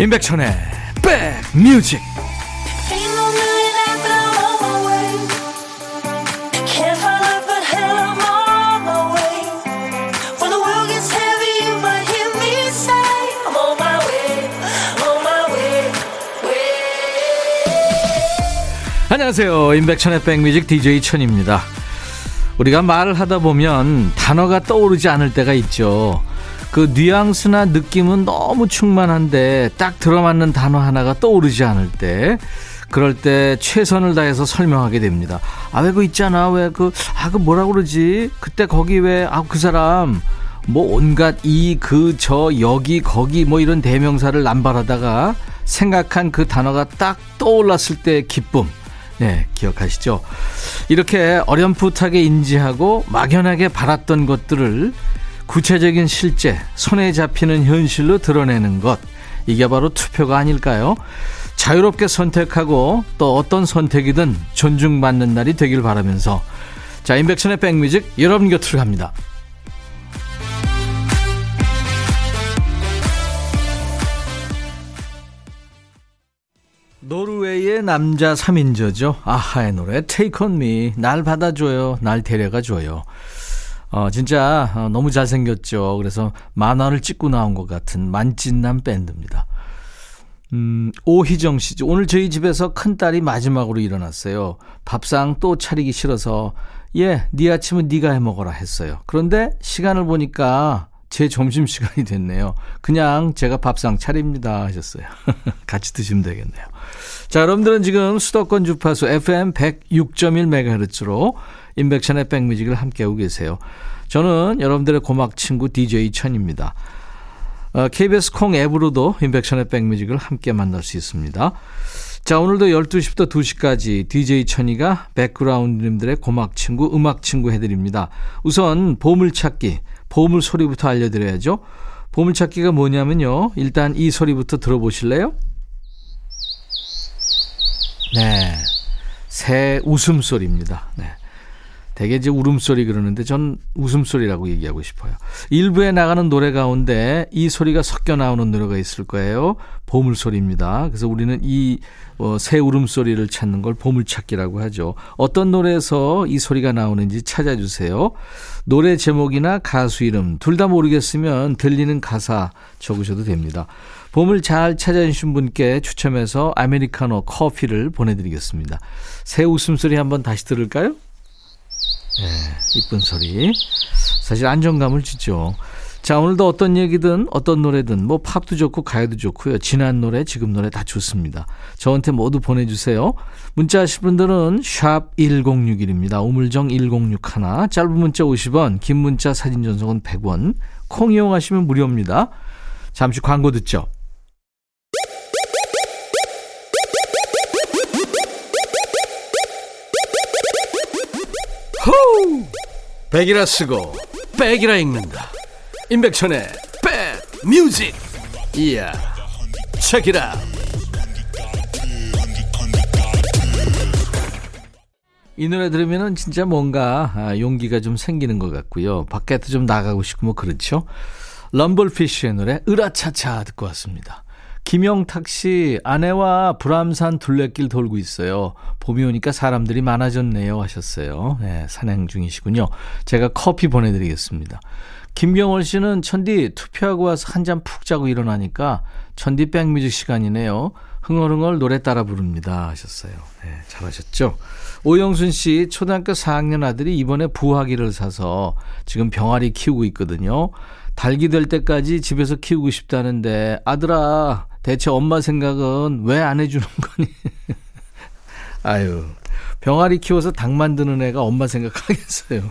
임백천의 백뮤직. 안녕하세요. 임백천의 백뮤직 DJ 천입니다. 우리가 말을 하다 보면 단어가 떠오르지 않을 때가 있죠 그 뉘앙스나 느낌은 너무 충만한데 딱 들어맞는 단어 하나가 떠오르지 않을 때 그럴 때 최선을 다해서 설명하게 됩니다. 아, 왜 그 있잖아. 왜 그, 아, 그 뭐라 그러지? 그때 거기 왜, 아, 그 사람, 뭐 온갖 이, 그, 저, 여기, 거기 뭐 이런 대명사를 남발하다가 생각한 그 단어가 딱 떠올랐을 때 기쁨. 네, 기억하시죠? 이렇게 어렴풋하게 인지하고 막연하게 바랐던 것들을 구체적인 실제, 손에 잡히는 현실로 드러내는 것. 이게 바로 투표가 아닐까요? 자유롭게 선택하고 또 어떤 선택이든 존중받는 날이 되길 바라면서 자, 인백천의 백뮤직 여러분 곁으로 갑니다. 노르웨이의 남자 3인조죠. 아하의 노래 Take On Me. 날 받아줘요. 날 데려가줘요. 어, 진짜 어, 너무 잘생겼죠. 그래서 만화를 찍고 나온 것 같은 만찢남 밴드입니다. 음, 오희정 씨. 오늘 저희 집에서 큰딸이 마지막으로 일어났어요. 밥상 또 차리기 싫어서 예, 네 아침은 네가 해 먹어라 했어요. 그런데 시간을 보니까 제 점심시간이 됐네요. 그냥 제가 밥상 차립니다 하셨어요. 같이 드시면 되겠네요. 자, 여러분들은 지금 수도권 주파수 FM 106.1MHz로 인백션의 백뮤직을 함께하고 계세요. 저는 여러분들의 고막 친구 DJ 천입니다. 어, KBS 콩 앱으로도 인백션의 백뮤직을 함께 만날 수 있습니다. 자, 오늘도 12시부터 2시까지 DJ 천이가 백그라운드님들의 고막 친구, 음악 친구 해드립니다. 우선 보물찾기, 보물 소리부터 알려드려야죠. 보물찾기가 뭐냐면요. 일단 이 소리부터 들어보실래요? 네. 새 웃음소리입니다. 네. 대개 이제 울음소리 그러는데 전 웃음소리라고 얘기하고 싶어요. 일부에 나가는 노래 가운데 이 소리가 섞여 나오는 노래가 있을 거예요. 보물소리입니다. 그래서 우리는 이새 어, 울음소리를 찾는 걸 보물찾기라고 하죠. 어떤 노래에서 이 소리가 나오는지 찾아주세요. 노래 제목이나 가수 이름 둘 다 모르겠으면 들리는 가사 적으셔도 됩니다. 보물 잘 찾아주신 분께 추첨해서 아메리카노 커피를 보내드리겠습니다. 새 웃음소리 한번 다시 들을까요? 예, 이쁜 소리. 사실 안정감을 주죠. 자, 오늘도 어떤 얘기든 어떤 노래든 뭐 팝도 좋고 가요도 좋고요. 지난 노래, 지금 노래 다 좋습니다. 저한테 모두 보내주세요. 문자 하실 분들은 샵 1061입니다. 우물정 1061. 짧은 문자 50원, 긴 문자 사진 전송은 100원. 콩 이용하시면 무료입니다. 잠시 광고 듣죠. 호우! 백이라 쓰고 백이라 읽는다. 임백천의 백 뮤직. 이야. 책이라. 이 노래 들으면 진짜 뭔가 아, 용기가 좀 생기는 것 같고요. 밖에도 좀 나가고 싶고 뭐 그렇죠. 럼블피쉬의 노래 으라차차 듣고 왔습니다. 김영탁 씨, 아내와 불암산 둘레길 돌고 있어요. 봄이 오니까 사람들이 많아졌네요. 하셨어요. 네, 산행 중이시군요. 제가 커피 보내드리겠습니다. 김경월 씨는 천디 투표하고 와서 한 잔 푹 자고 일어나니까 천디 백뮤직 시간이네요. 흥얼흥얼 노래 따라 부릅니다. 하셨어요. 네, 잘하셨죠? 오영순 씨, 초등학교 4학년 아들이 이번에 부화기를 사서 지금 병아리 키우고 있거든요. 닭이 될 때까지 집에서 키우고 싶다는데 아들아 대체 엄마 생각은 왜 안 해주는 거니? 아유, 병아리 키워서 닭 만드는 애가 엄마 생각하겠어요.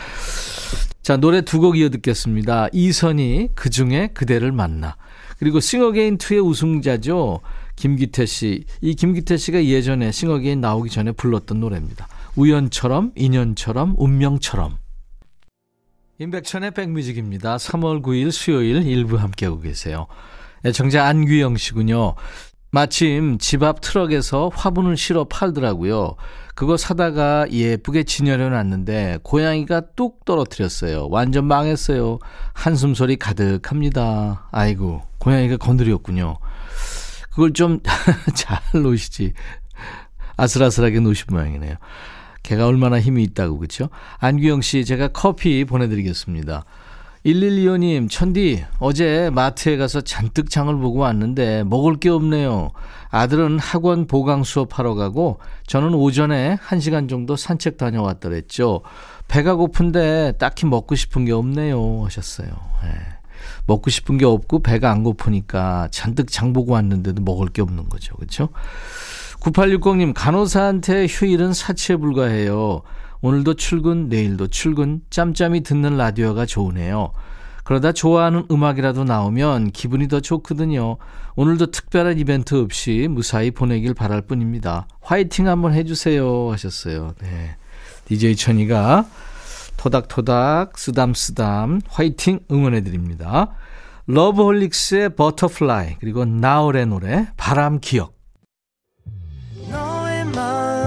자, 노래 두 곡 이어 듣겠습니다. 이선희, 그 중에 그대를 만나. 그리고 싱어게인 2의 우승자죠. 김기태 씨. 이 김기태 씨가 예전에 싱어게인 나오기 전에 불렀던 노래입니다. 우연처럼, 인연처럼, 운명처럼. 임백천의 백뮤직입니다. 3월 9일 수요일 일부 함께하고 계세요. 네, 정자 안규영 씨군요. 마침 집 앞 트럭에서 화분을 실어 팔더라고요. 그거 사다가 예쁘게 진열해 놨는데 고양이가 뚝 떨어뜨렸어요. 완전 망했어요. 한숨 소리 가득합니다. 아이고, 고양이가 건드렸군요. 그걸 좀 잘 놓으시지. 아슬아슬하게 놓으신 모양이네요. 걔가 얼마나 힘이 있다고, 그쵸? 안규영 씨, 제가 커피 보내드리겠습니다. 1125님, 천디, 어제 마트에 가서 잔뜩 장을 보고 왔는데 먹을 게 없네요. 아들은 학원 보강 수업하러 가고 저는 오전에 1시간 정도 산책 다녀왔더랬죠. 배가 고픈데 딱히 먹고 싶은 게 없네요. 하셨어요. 네. 먹고 싶은 게 없고 배가 안 고프니까 잔뜩 장 보고 왔는데도 먹을 게 없는 거죠. 그렇죠? 9860님, 간호사한테 휴일은 사치에 불과해요. 오늘도 출근, 내일도 출근, 짬짬이 듣는 라디오가 좋으네요. 그러다 좋아하는 음악이라도 나오면 기분이 더 좋거든요. 오늘도 특별한 이벤트 없이 무사히 보내길 바랄 뿐입니다. 화이팅 한번 해주세요. 하셨어요. 네. DJ 천이가 토닥토닥, 쓰담쓰담, 화이팅 응원해드립니다. 러브홀릭스의 Butterfly, 그리고 나얼의 노래, 바람 기억.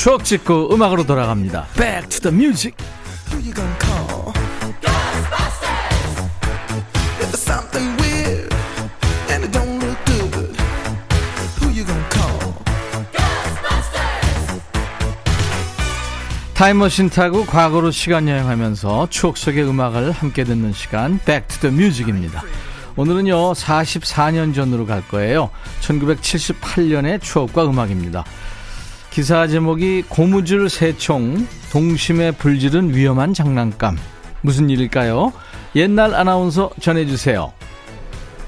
추억 찍고 음악으로 돌아갑니다. Back to the music. 타임머신 타고 과거로 시간 여행하면서 추억 속의 음악을 함께 듣는 시간 Back to the Music입니다. 오늘은요 44년 전으로 갈 거예요. 1978년의 추억과 음악입니다. 기사 제목이 고무줄 새총 동심에 불지른 위험한 장난감 무슨 일일까요? 옛날 아나운서 전해주세요.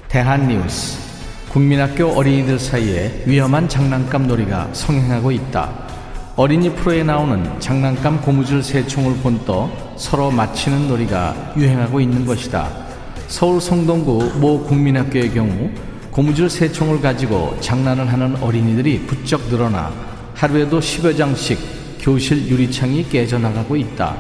대한뉴스 국민학교 어린이들 사이에 위험한 장난감 놀이가 성행하고 있다. 어린이 프로에 나오는 장난감 고무줄 새총을 본떠 서로 맞히는 놀이가 유행하고 있는 것이다. 서울 성동구 모 국민학교의 경우 고무줄 새총을 가지고 장난을 하는 어린이들이 부쩍 늘어나 하루에도 10여 장씩 교실 유리창이 깨져나가고 있다.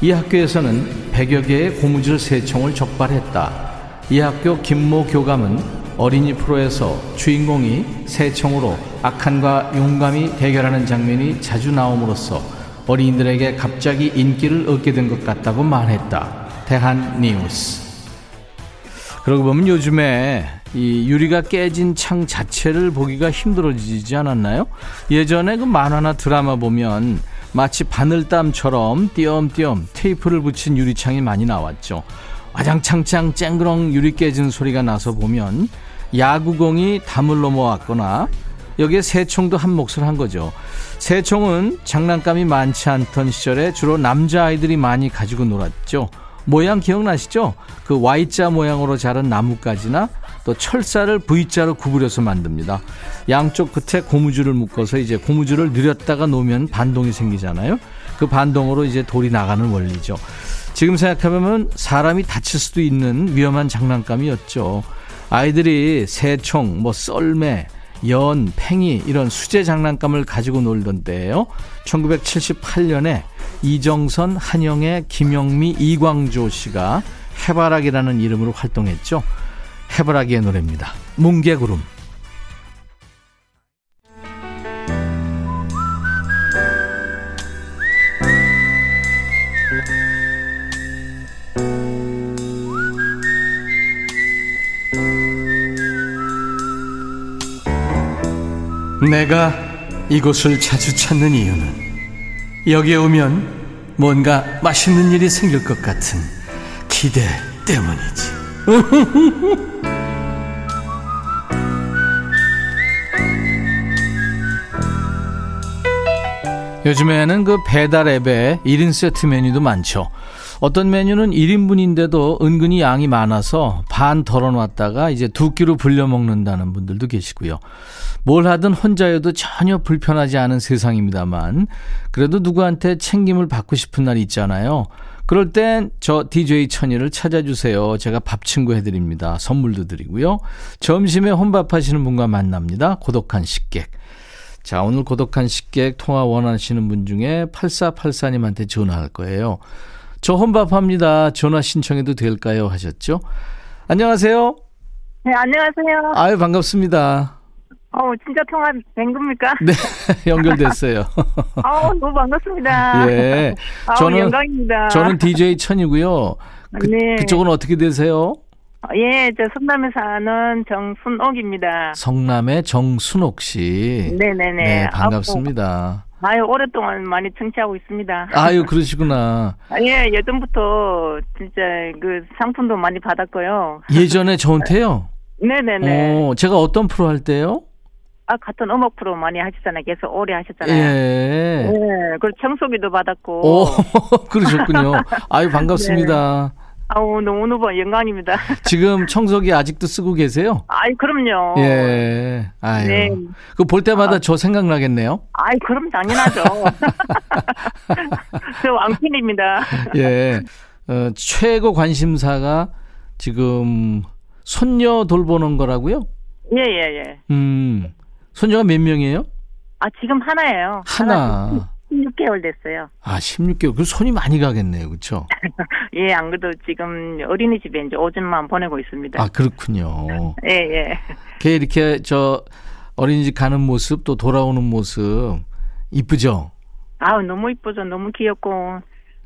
이 학교에서는 100여 개의 고무줄 새총을 적발했다. 이 학교 김모 교감은 어린이 프로에서 주인공이 새총으로 악한과 용감히 대결하는 장면이 자주 나옴으로써 어린이들에게 갑자기 인기를 얻게 된 것 같다고 말했다. 대한 뉴스. 그러고 보면 요즘에 이 유리가 깨진 창 자체를 보기가 힘들어지지 않았나요? 예전에 그 만화나 드라마 보면 마치 바늘땀처럼 띄엄띄엄 테이프를 붙인 유리창이 많이 나왔죠. 와장창창 쨍그렁 유리 깨진 소리가 나서 보면 야구공이 담을 넘어왔거나 여기에 새총도 한 몫을 한 거죠. 새총은 장난감이 많지 않던 시절에 주로 남자아이들이 많이 가지고 놀았죠. 모양 기억나시죠? 그 Y자 모양으로 자른 나뭇가지나 또 철사를 V자로 구부려서 만듭니다. 양쪽 끝에 고무줄을 묶어서 이제 고무줄을 늘렸다가 놓으면 반동이 생기잖아요. 그 반동으로 이제 돌이 나가는 원리죠. 지금 생각하면 사람이 다칠 수도 있는 위험한 장난감이었죠. 아이들이 새총, 뭐 썰매, 연, 팽이 이런 수제 장난감을 가지고 놀던 때예요. 1978년에 이정선, 한영애, 김영미, 이광조 씨가 해바라기라는 이름으로 활동했죠. 해바라기의 노래입니다. 뭉게구름. 내가 이곳을 자주 찾는 이유는 여기에 오면 뭔가 맛있는 일이 생길 것 같은 기대 때문이지. 요즘에는 그 배달 앱에 1인 세트 메뉴도 많죠. 어떤 메뉴는 1인분인데도 은근히 양이 많아서 반 덜어놨다가 이제 두 끼로 불려 먹는다는 분들도 계시고요. 뭘 하든 혼자여도 전혀 불편하지 않은 세상입니다만 그래도 누구한테 챙김을 받고 싶은 날이 있잖아요. 그럴 땐 저 DJ 천이를 찾아주세요. 제가 밥 친구 해드립니다. 선물도 드리고요. 점심에 혼밥하시는 분과 만납니다. 고독한 식객. 자, 오늘 고독한 식객 통화 원하시는 분 중에 8484님한테 전화할 거예요. 저 혼밥합니다. 전화 신청해도 될까요? 하셨죠? 안녕하세요. 네, 안녕하세요. 아유, 반갑습니다. 어, 진짜 통화 된 겁니까? 네, 연결됐어요. 아, 너무 반갑습니다. 예. 아우, 저는- 영광입니다. 저는 DJ 천이고요. 그, 네. 그쪽은 어떻게 되세요? 예, 저 성남에 사는 정순옥입니다. 성남의 정순옥 씨. 네네네. 네, 반갑습니다. 아우, 아유, 오랫동안 많이 청취하고 있습니다. 아유, 그러시구나. 아, 예, 예전부터 진짜 그 상품도 많이 받았고요. 예전에 저한테요. 네네네. 어, 제가 어떤 프로 할 때요? 아, 같은 음악 프로 많이 하셨잖아요. 계속 오래 하셨잖아요. 예. 네, 그리고 청소기도 받았고. 오, 그러셨군요. 아유, 반갑습니다. 아우, 너무 너무 영광입니다. 지금 청소기 아직도 쓰고 계세요? 아이, 그럼요. 예. 아유. 네. 그볼 때마다 저 생각나겠네요. 아이, 그럼 당연하죠. 저 왕팬입니다. 예. 어, 최고 관심사가 지금 손녀 돌보는 거라고요? 예, 예, 예. 음. 손녀가 몇 명이에요? 아, 지금 하나예요. 하나. 16개월 됐어요. 아, 16개월. 그 손이 많이 가겠네요. 그렇죠? 예, 안 그래도 지금 어린이집에 이제 오줌만 보내고 있습니다. 아, 그렇군요. 예, 예. 걔 이렇게 저 어린이집 가는 모습 또 돌아오는 모습 이쁘죠? 아우, 너무 이쁘죠. 너무 귀엽고.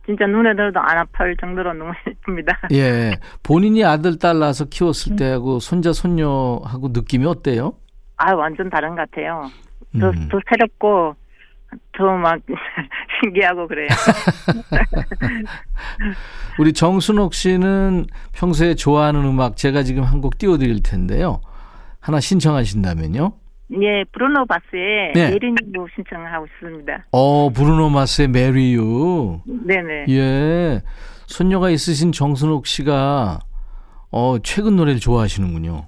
진짜 눈에 들어도 안 아플 정도로 너무 이쁩니다. 예. 본인이 아들, 딸 낳아서 키웠을 때하고 손자, 손녀하고 느낌이 어때요? 아, 완전 다른 것 같아요. 더, 음. 더 새롭고, 더 막 신기하고 그래요. 우리 정순옥 씨는 평소에 좋아하는 음악 제가 지금 한 곡 띄워드릴 텐데요. 하나 신청하신다면요? 예, 브루노 바스의 네. 예린이도 신청하고 있습니다. 어, 브루노 마스의 메리 유. 네네. 예. 손녀가 있으신 정순옥 씨가 어, 최근 노래를 좋아하시는군요.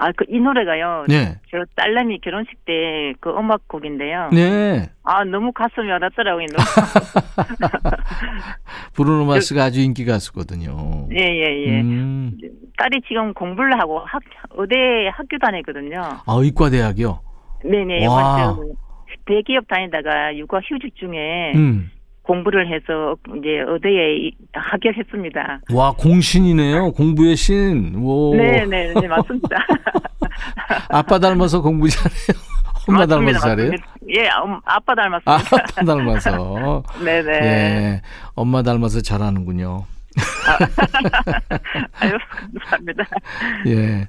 아, 그, 이 노래가요. 네. 저 딸내미 결혼식 때 그 음악곡인데요. 네. 아, 너무 가슴이 와닿더라고요. 브루노 마스가 아주 인기 가수거든요. 예, 예, 예. 음. 딸이 지금 공부를 하고 학, 의대 학교 다니거든요. 아, 의과대학이요? 네네. 와. 이번 주 대기업 다니다가 육아 휴직 중에 음. 공부를 해서 이제 의대에 이- 합격했습니다. 와, 공신이네요. 공부의 신. 오. 네네, 네, 맞습니다. 아빠 닮아서 공부 잘해요. 엄마 닮아서 잘해요? 예, 음, 아빠 아, 닮았습니다. 아빠 닮아서. 네네. 예. 엄마 닮아서 잘하는군요. 아유, 감사합니다. 예.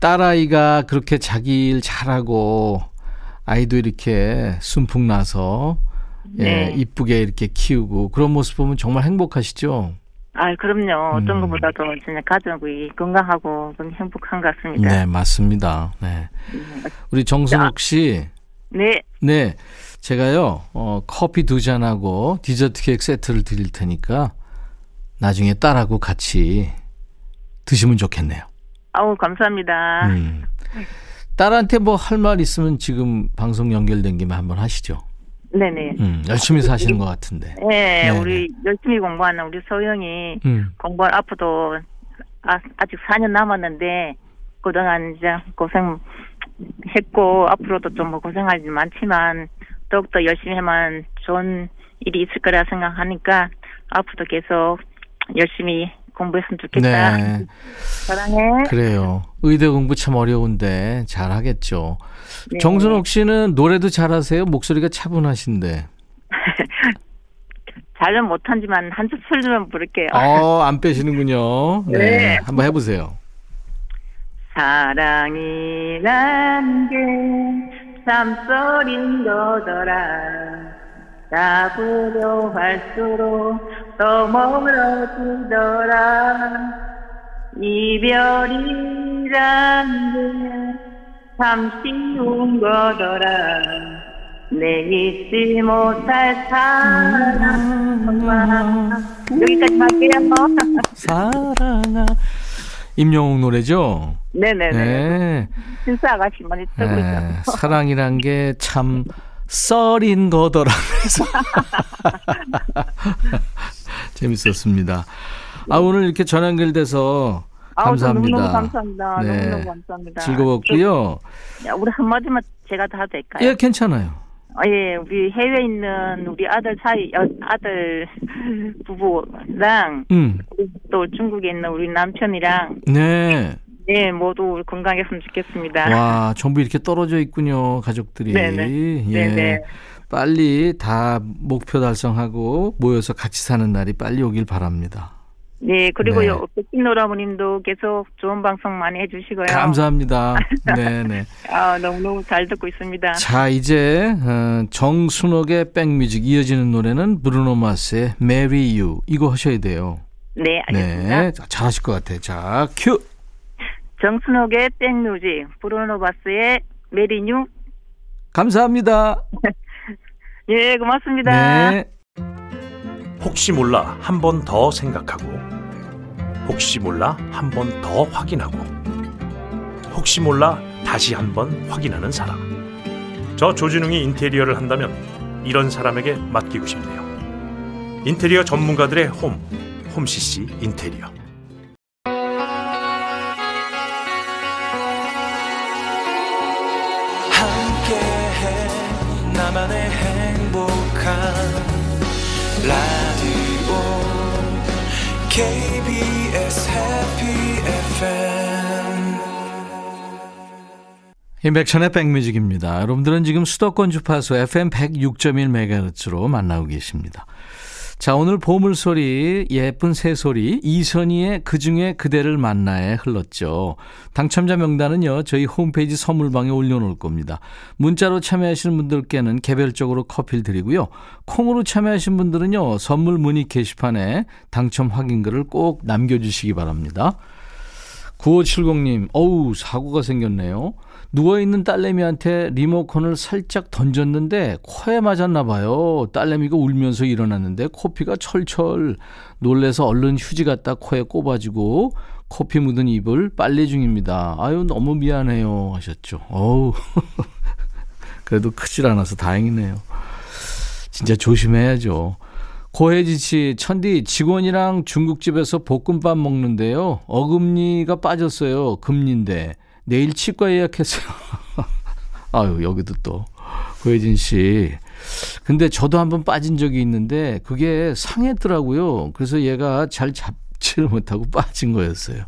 딸아이가 그렇게 자기 일 잘하고 아이도 이렇게 순풍 나서 예, 네. 이쁘게 이렇게 키우고 그런 모습 보면 정말 행복하시죠? 아, 그럼요. 어떤 음. 것보다도 진짜 가족이 건강하고 너무 행복한 것 같습니다. 네, 맞습니다. 네. 우리 정순옥 씨. 네, 네. 제가요, 어, 커피 두 잔하고 디저트 케이크 세트를 드릴 테니까 나중에 딸하고 같이 드시면 좋겠네요. 아우 감사합니다. 음. 딸한테 뭐 할 말 있으면 지금 방송 연결된 김에 한번 하시죠. 네네. 음, 열심히 사시는 것 같은데. 네, 네네. 우리 열심히 공부하는 우리 소영이 음, 공부할 앞으로도 아, 아직 4년 남았는데 그동안 이제 고생 했고 앞으로도 좀 뭐 고생할 일 많지만 더욱더 열심히 하면 좋은 일이 있을 거라 생각하니까 앞으로도 계속 열심히 공부했으면 좋겠다. 네. 사랑해. 그래요. 의대 공부 참 어려운데 잘 하겠죠. 네. 정순옥 씨는 노래도 잘하세요? 목소리가 차분하신데. 잘은 못하지만 한 소절만 부를게요. 어, 안 빼시는군요. 네. 네. 한번 해보세요. 사랑이란 게 참소린 거더라 잡으려 할수록 더 멀어지더라 이별이란 게 참 쉬운 거더라 내 잊지 못할 사랑 여기까지 할게요 사랑아. 임영웅 노래죠? 네네네 네. 신사 아가씨 많이 뜨고 네, 있죠 사랑이란 게 참 썰인 거더라. 그래서 재밌었습니다. 아 오늘 이렇게 전화 연결돼서 아우, 저 감사합니다. 너무너무 감사합니다. 네. 너무너무 감사합니다. 즐거웠고요. 저, 야, 우리 한마디만 제가 다 될까요? 예, 괜찮아요. 아, 예, 우리 해외에 있는 우리 아들 사이, 여, 아들 부부랑 음, 또 중국에 있는 우리 남편이랑 네. 네, 모두 건강했으면 좋겠습니다. 와, 전부 이렇게 떨어져 있군요, 가족들이. 네네. 예. 네네. 빨리 다 목표 달성하고 모여서 같이 사는 날이 빨리 오길 바랍니다. 네, 그리고 네. 요 백진 노라버님도 계속 좋은 방송 많이 해주시고요. 감사합니다. 네 네. 아, 너무너무 잘 듣고 있습니다. 자, 이제 어, 정순옥의 백뮤직 이어지는 노래는 브루노 마스의 Marry You 이거 하셔야 돼요. 네, 알겠습니다. 네, 자, 잘하실 것 같아요. 자, 큐. 정순옥의 백뮤직, 브루노 마스의 Marry You. 감사합니다. 예, 고맙습니다. 네. 혹시 몰라 한 번 더 생각하고 혹시 몰라? 한 번 더 확인하고. 혹시 몰라? 다시 한 번 확인하는 사람. 저 조진웅이 인테리어를 한다면 이런 사람에게 맡기고 싶네요. 인테리어 전문가들의 홈 홈CC 인테리어. 나만의 행복한 라디오 KBS 임백천의 백뮤직입니다. 여러분들은 지금 수도권 주파수 FM 106.1MHz로 만나고 계십니다. 자, 오늘 보물소리, 예쁜 새소리, 이선희의 그중에 그대를 만나에 흘렀죠. 당첨자 명단은요, 저희 홈페이지 선물방에 올려놓을 겁니다. 문자로 참여하시는 분들께는 개별적으로 커피를 드리고요. 콩으로 참여하신 분들은요, 선물 문의 게시판에 당첨 확인글을 꼭 남겨주시기 바랍니다. 9570님, 어우, 사고가 생겼네요. 누워있는 딸내미한테 리모컨을 살짝 던졌는데 코에 맞았나 봐요. 딸내미가 울면서 일어났는데 코피가 철철 놀래서 얼른 휴지 갖다 코에 꼽아주고 코피 묻은 입을 빨래 중입니다. 아유, 너무 미안해요. 하셨죠. 어우, 그래도 크질 않아서 다행이네요. 진짜 조심해야죠. 고혜지 씨, 천디 직원이랑 중국집에서 볶음밥 먹는데요. 어금니가 빠졌어요. 금리인데 내일 치과 예약했어요. 아유 여기도 또 고혜진 씨. 근데 저도 한번 빠진 적이 있는데 그게 상했더라고요. 그래서 얘가 잘 잡지를 못하고 빠진 거였어요.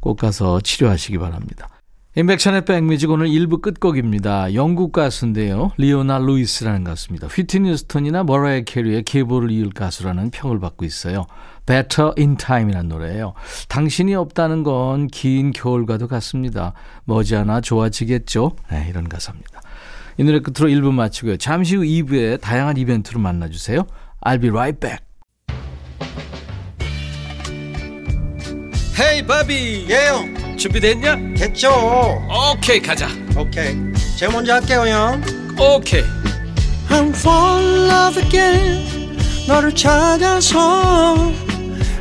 꼭 가서 치료하시기 바랍니다. 인백션의 백뮤직 오늘 1부 끝곡입니다. 영국 가수인데요. 리오나 루이스라는 가수입니다. 휘트니 휴스턴이나 머라이 캐리의 계보를 이을 가수라는 평을 받고 있어요. Better in Time이라는 노래예요. 당신이 없다는 건 긴 겨울과도 같습니다. 머지않아 좋아지겠죠? 네, 이런 가사입니다. 이 노래 끝으로 1부 마치고요. 잠시 후 2부에 다양한 이벤트로 만나주세요. I'll be right back. 헤이 바비 예영 준비됐냐? 됐죠 오케이 가자 오케이 제가 먼저 할게요 형 오케이 I'm fall in love again 너를 찾아서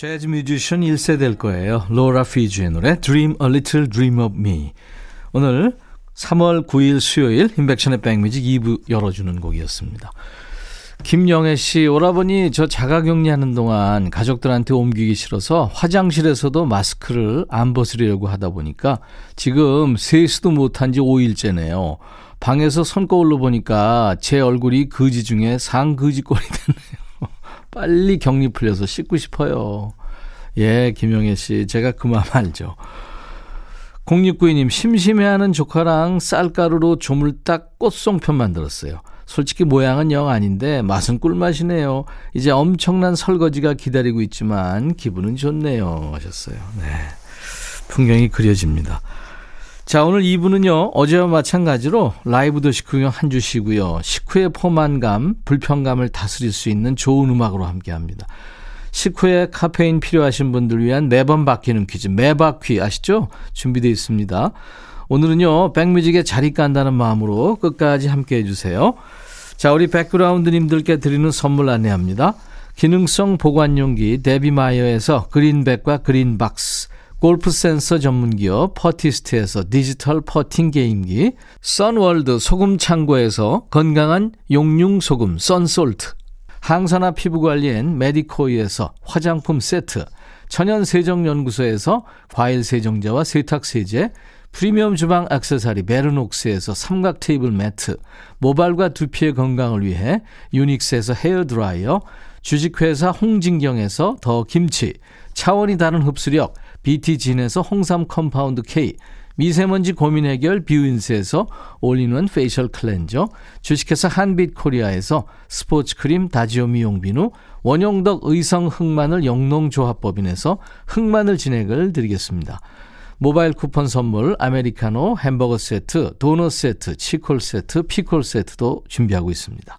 재즈 뮤지션 1세 될 거예요. 로라 피주의 노래 Dream a Little Dream of Me. 오늘 3월 9일 수요일 인백션의 백뮤직 2부 열어주는 곡이었습니다. 김영애 씨, 오라버니 저 자가격리하는 동안 가족들한테 옮기기 싫어서 화장실에서도 마스크를 안 벗으려고 하다 보니까 지금 세수도 못한 지 5일째네요. 방에서 손거울로 보니까 제 얼굴이 거지 중에 상거지 꼴이 됐네요. 빨리 격리 풀려서 씻고 싶어요. 예, 김영애 씨. 제가 그 마음 알죠. 0692님, 심심해하는 조카랑 쌀가루로 조물딱 꽃송편 만들었어요. 솔직히 모양은 영 아닌데 맛은 꿀맛이네요. 이제 엄청난 설거지가 기다리고 있지만 기분은 좋네요. 하셨어요. 네. 풍경이 그려집니다. 자, 오늘 2부는요, 어제와 마찬가지로 라이브 도시 구경 한 주시고요. 식후의 포만감, 불편감을 다스릴 수 있는 좋은 음악으로 함께 합니다. 식후에 카페인 필요하신 분들 위한 매번 바뀌는 퀴즈, 매바퀴 아시죠? 준비되어 있습니다. 오늘은요, 백뮤직에 자리 깐다는 마음으로 끝까지 함께 해주세요. 자, 우리 백그라운드님들께 드리는 선물 안내합니다. 기능성 보관용기 데비마이어에서 그린백과 그린박스, 골프 센서 전문 기업 퍼티스트에서 디지털 퍼팅 게임기, 선월드 소금 창고에서 건강한 용융 소금 썬솔트, 항산화 피부 관리엔 메디코이에서 화장품 세트, 천연 세정 연구소에서 과일 세정제와 세탁 세제, 프리미엄 주방 액세서리 베르녹스에서 삼각 테이블 매트, 모발과 두피의 건강을 위해 유닉스에서 헤어 드라이어, 주식회사 홍진경에서 더 김치, 차원이 다른 흡수력 BT진에서 홍삼 compound K, 미세먼지 고민 해결 뷰인스에서 all-in-one facial cleanser, 주식회사 한빛코리아에서 스포츠 크림 다지오 미용 비누, 원용덕 의성 흑마늘 영농조합법인에서 흑마늘 진액을 드리겠습니다. 모바일 쿠폰 선물 아메리카노 햄버거 세트, 도넛 세트, 치콜 세트, 피콜 세트도 준비하고 있습니다.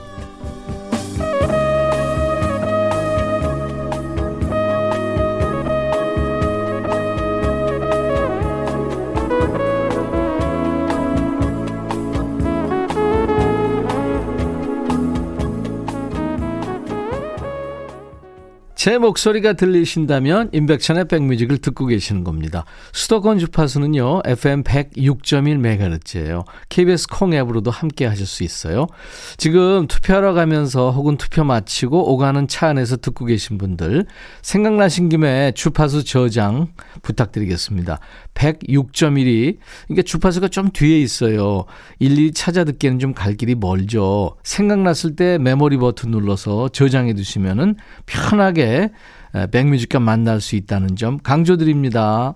제 목소리가 들리신다면 임백천의 백뮤직을 듣고 계시는 겁니다. 수도권 주파수는요. FM 106.1MHz예요. KBS 콩 앱으로도 함께 하실 수 있어요. 지금 투표하러 가면서 혹은 투표 마치고 오가는 차 안에서 듣고 계신 분들 생각나신 김에 주파수 저장 부탁드리겠습니다. 106.1이 이게 주파수가 좀 뒤에 있어요. 일일이 찾아 듣기에는 좀 갈 길이 멀죠. 생각났을 때 메모리 버튼 눌러서 저장해 두시면은 편하게 백뮤직과 만날 수 있다는 점 강조드립니다.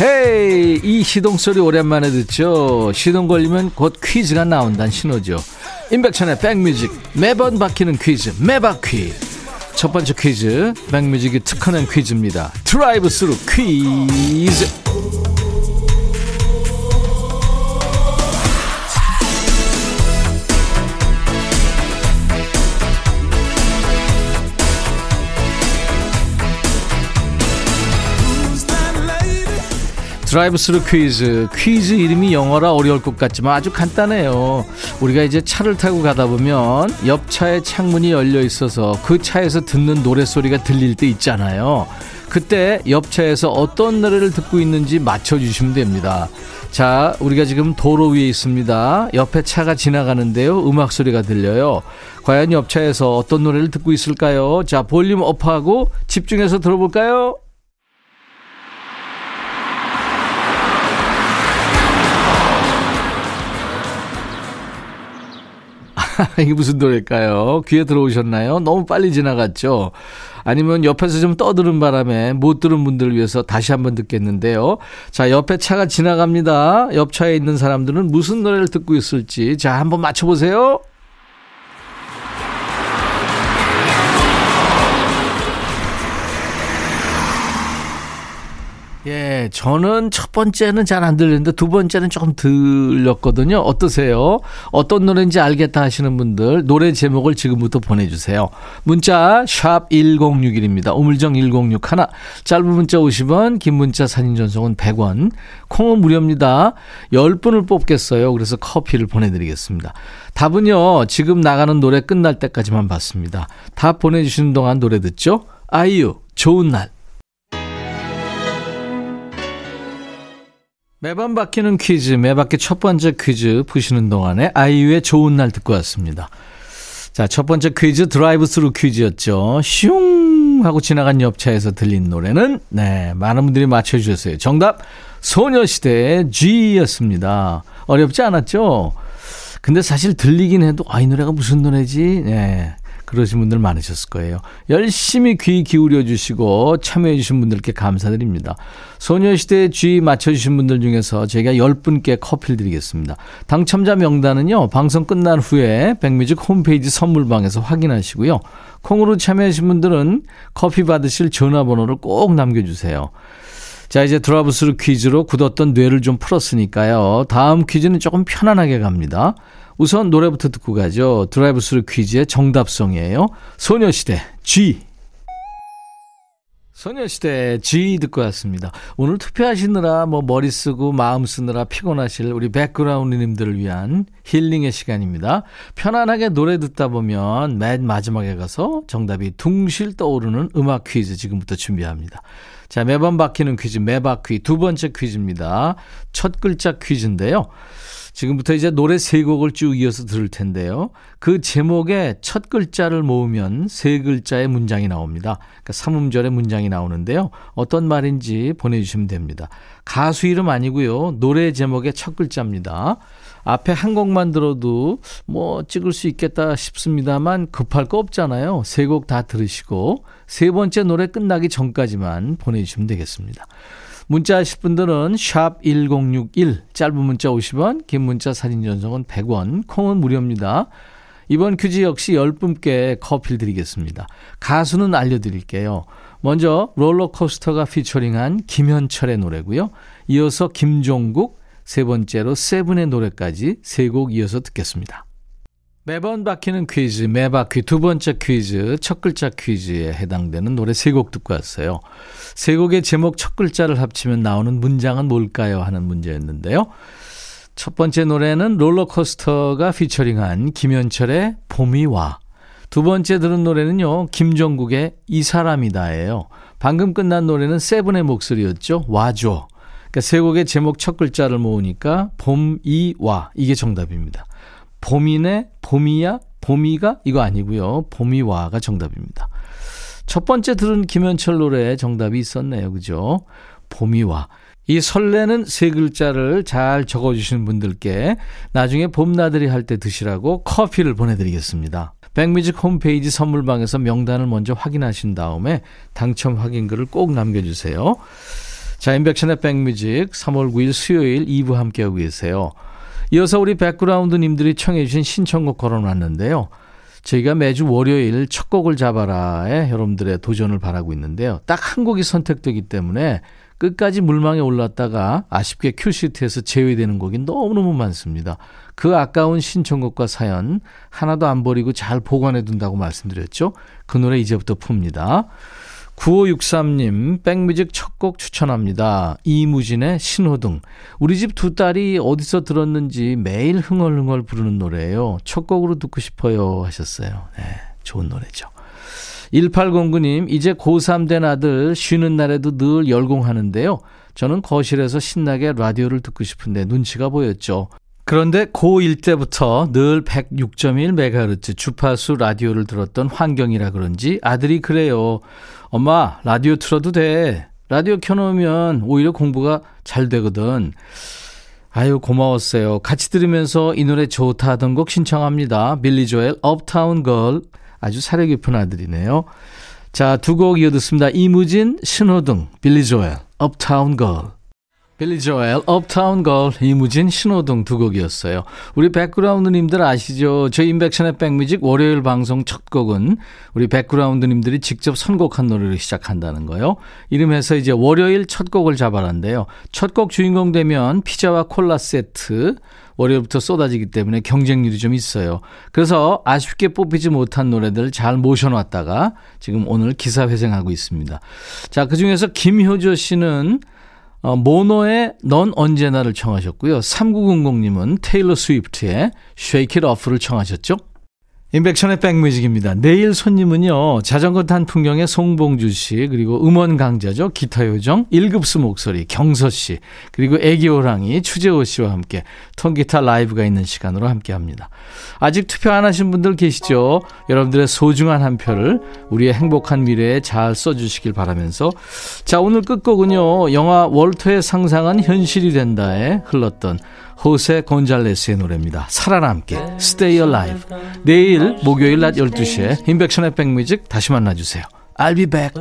헤이 이 시동 소리 오랜만에 듣죠? 시동 걸리면 곧 퀴즈가 나온다는 신호죠. 임백천의 백뮤직 매번 바뀌는 퀴즈 매바퀴 첫 번째 퀴즈 백뮤직이 특허낸 퀴즈입니다. 드라이브 스루 퀴즈 드라이브 스루 퀴즈. 퀴즈 이름이 영어라 어려울 것 같지만 아주 간단해요. 우리가 이제 차를 타고 가다 보면 옆 차에 창문이 열려 있어서 그 차에서 듣는 노래소리가 들릴 때 있잖아요. 그때 옆 차에서 어떤 노래를 듣고 있는지 맞춰주시면 됩니다. 자, 우리가 지금 도로 위에 있습니다. 옆에 차가 지나가는데요. 음악 소리가 들려요. 과연 옆 차에서 어떤 노래를 듣고 있을까요? 자, 볼륨 업하고 집중해서 들어볼까요? 이게 무슨 노래일까요? 귀에 들어오셨나요? 너무 빨리 지나갔죠? 아니면 옆에서 좀 떠드는 바람에 못 들은 분들을 위해서 다시 한번 듣겠는데요. 자, 옆에 차가 지나갑니다. 옆 차에 있는 사람들은 무슨 노래를 듣고 있을지. 자, 한번 맞춰보세요. 네, 저는 첫 번째는 잘 안 들리는데 두 번째는 조금 들렸거든요. 어떠세요? 어떤 노래인지 알겠다 하시는 분들 노래 제목을 지금부터 보내주세요. 문자 샵 1061입니다. 우물정 1061. 짧은 문자 50원, 긴 문자 사진 전송은 100원. 콩은 무료입니다. 10분을 뽑겠어요. 그래서 커피를 보내드리겠습니다. 답은요. 지금 나가는 노래 끝날 때까지만 받습니다. 답 보내주시는 동안 노래 듣죠. 아이유 좋은 날. 매번 바뀌는 퀴즈, 매바퀴 첫 번째 퀴즈 푸시는 동안에 아이유의 좋은 날 듣고 왔습니다. 자, 첫 번째 퀴즈 드라이브 스루 퀴즈였죠. 슝 하고 지나간 옆차에서 들린 노래는 네, 많은 분들이 맞춰 주셨어요. 정답 소녀시대의 Gee였습니다. 어렵지 않았죠? 근데 사실 들리긴 해도 아, 이 노래가 무슨 노래지? 네. 그러신 분들 많으셨을 거예요. 열심히 귀 기울여 주시고 참여해 주신 분들께 감사드립니다. 소녀시대 Gee 맞춰주신 분들 중에서 제가 10분께 커피를 드리겠습니다. 당첨자 명단은요. 방송 끝난 후에 백뮤직 홈페이지 선물방에서 확인하시고요. 콩으로 참여하신 분들은 커피 받으실 전화번호를 꼭 남겨주세요. 자, 이제 드라이브 스루 퀴즈로 굳었던 뇌를 좀 풀었으니까요. 다음 퀴즈는 조금 편안하게 갑니다. 우선 노래부터 듣고 가죠. 드라이브 스루 퀴즈의 정답송이에요. 소녀시대 Gee. 소녀시대 G 듣고 왔습니다. 오늘 투표하시느라 뭐 머리 쓰고 마음 쓰느라 피곤하실 우리 백그라운드님들을 위한 힐링의 시간입니다. 편안하게 노래 듣다 보면 맨 마지막에 가서 정답이 둥실 떠오르는 음악 퀴즈 지금부터 준비합니다. 자, 매번 바뀌는 퀴즈 매바퀴 두 번째 퀴즈입니다. 첫 글자 퀴즈인데요. 지금부터 이제 노래 세 곡을 쭉 이어서 들을 텐데요. 그 제목의 첫 글자를 모으면 세 글자의 문장이 나옵니다. 그러니까 삼음절의 문장이 나오는데요. 어떤 말인지 보내주시면 됩니다. 가수 이름 아니고요. 노래 제목의 첫 글자입니다. 앞에 한 곡만 들어도 뭐 찍을 수 있겠다 싶습니다만 급할 거 없잖아요. 세 곡 다 들으시고 세 번째 노래 끝나기 전까지만 보내주시면 되겠습니다. 문자 하실 분들은 샵 1061, 짧은 문자 50원, 긴 문자 사진 전송은 100원, 콩은 무료입니다. 이번 퀴즈 역시 10분께 커피를 드리겠습니다. 가수는 알려드릴게요. 먼저 롤러코스터가 피처링한 김현철의 노래고요. 이어서 김종국, 세 번째로 세븐의 노래까지 세 곡 이어서 듣겠습니다. 매번 바뀌는 퀴즈, 매바퀴 두 번째 퀴즈, 첫 글자 퀴즈에 해당되는 노래 세 곡 듣고 왔어요. 세 곡의 제목 첫 글자를 합치면 나오는 문장은 뭘까요? 하는 문제였는데요. 첫 번째 노래는 롤러코스터가 피처링한 김현철의 봄이 와. 두 번째 들은 노래는요, 김종국의 이 사람이다예요. 방금 끝난 노래는 세븐의 목소리였죠. 와줘. 그러니까 세 곡의 제목 첫 글자를 모으니까 봄 이 와. 이게 정답입니다. 봄이네, 봄이야, 봄이가 이거 아니고요. 봄이와가 정답입니다. 첫 번째 들은 김현철 노래 정답이 있었네요. 그죠? 봄이와. 이 설레는 세 글자를 잘 적어주시는 분들께 나중에 봄나들이 할 때 드시라고 커피를 보내드리겠습니다. 백뮤직 홈페이지 선물방에서 명단을 먼저 확인하신 다음에 당첨 확인글을 꼭 남겨주세요. 자, 인백션의 백뮤직 3월 9일 수요일 2부 함께하고 계세요. 이어서 우리 백그라운드님들이 청해주신 신청곡 걸어놨는데요. 저희가 매주 월요일 첫 곡을 잡아라에 여러분들의 도전을 바라고 있는데요. 딱 한 곡이 선택되기 때문에 끝까지 물망에 올랐다가 아쉽게 큐시트에서 제외되는 곡이 너무너무 많습니다. 그 아까운 신청곡과 사연 하나도 안 버리고 잘 보관해 둔다고 말씀드렸죠. 그 노래 이제부터 풉니다. 9563님, 백뮤직 첫 곡 추천합니다. 이무진의 신호등. 우리 집 두 딸이 어디서 들었는지 매일 흥얼흥얼 부르는 노래예요. 첫 곡으로 듣고 싶어요. 하셨어요. 네, 좋은 노래죠. 1809님, 이제 고3 된 아들 쉬는 날에도 늘 열공하는데요. 저는 거실에서 신나게 라디오를 듣고 싶은데 눈치가 보였죠. 그런데 고1 때부터 늘 106.1MHz 주파수 라디오를 들었던 환경이라 그런지 아들이 그래요. 엄마, 라디오 틀어도 돼. 라디오 켜놓으면 오히려 공부가 잘 되거든. 아유, 고마웠어요. 같이 들으면서 이 노래 좋다 하던 곡 신청합니다. 빌리 조엘, 업타운 걸. 아주 사려 깊은 아들이네요. 자, 두 곡 이어 듣습니다. 이무진, 신호등, 빌리 조엘, Uptown Girl. 빌리 조엘, Uptown Girl, 이무진, 신호등 두 곡이었어요. 우리 백그라운드님들 아시죠? 저희 인백션의 백뮤직 월요일 방송 첫 곡은 우리 백그라운드님들이 직접 선곡한 노래로 시작한다는 거요. 이름하여 이제 월요일 첫 곡을 잡아라인데요. 첫 곡 주인공 되면 피자와 콜라 세트, 월요일부터 쏟아지기 때문에 경쟁률이 좀 있어요. 그래서 아쉽게 뽑히지 못한 노래들 잘 모셔놨다가 지금 오늘 기사 회생하고 있습니다. 자, 그 중에서 김효조 씨는 어, 모노의 넌 언제나를 청하셨고요. 3900님은 테일러 스위프트의 Shake It Off를 청하셨죠. 인백션의 백뮤직입니다. 내일 손님은요, 자전거 탄 풍경의 송봉주 씨, 그리고 음원 강자죠. 기타 요정, 1급수 목소리, 경서 씨, 그리고 애기호랑이, 추재호 씨와 함께 통기타 라이브가 있는 시간으로 함께 합니다. 아직 투표 안 하신 분들 계시죠? 여러분들의 소중한 한 표를 우리의 행복한 미래에 잘 써주시길 바라면서. 자, 오늘 끝곡은요, 영화 월터의 상상은 현실이 된다에 흘렀던 호세 곤잘레스의 노래입니다. 살아남게 Stay Alive. 내일 목요일 낮 12시에 인백션의 백뮤직 다시 만나주세요. I'll be back.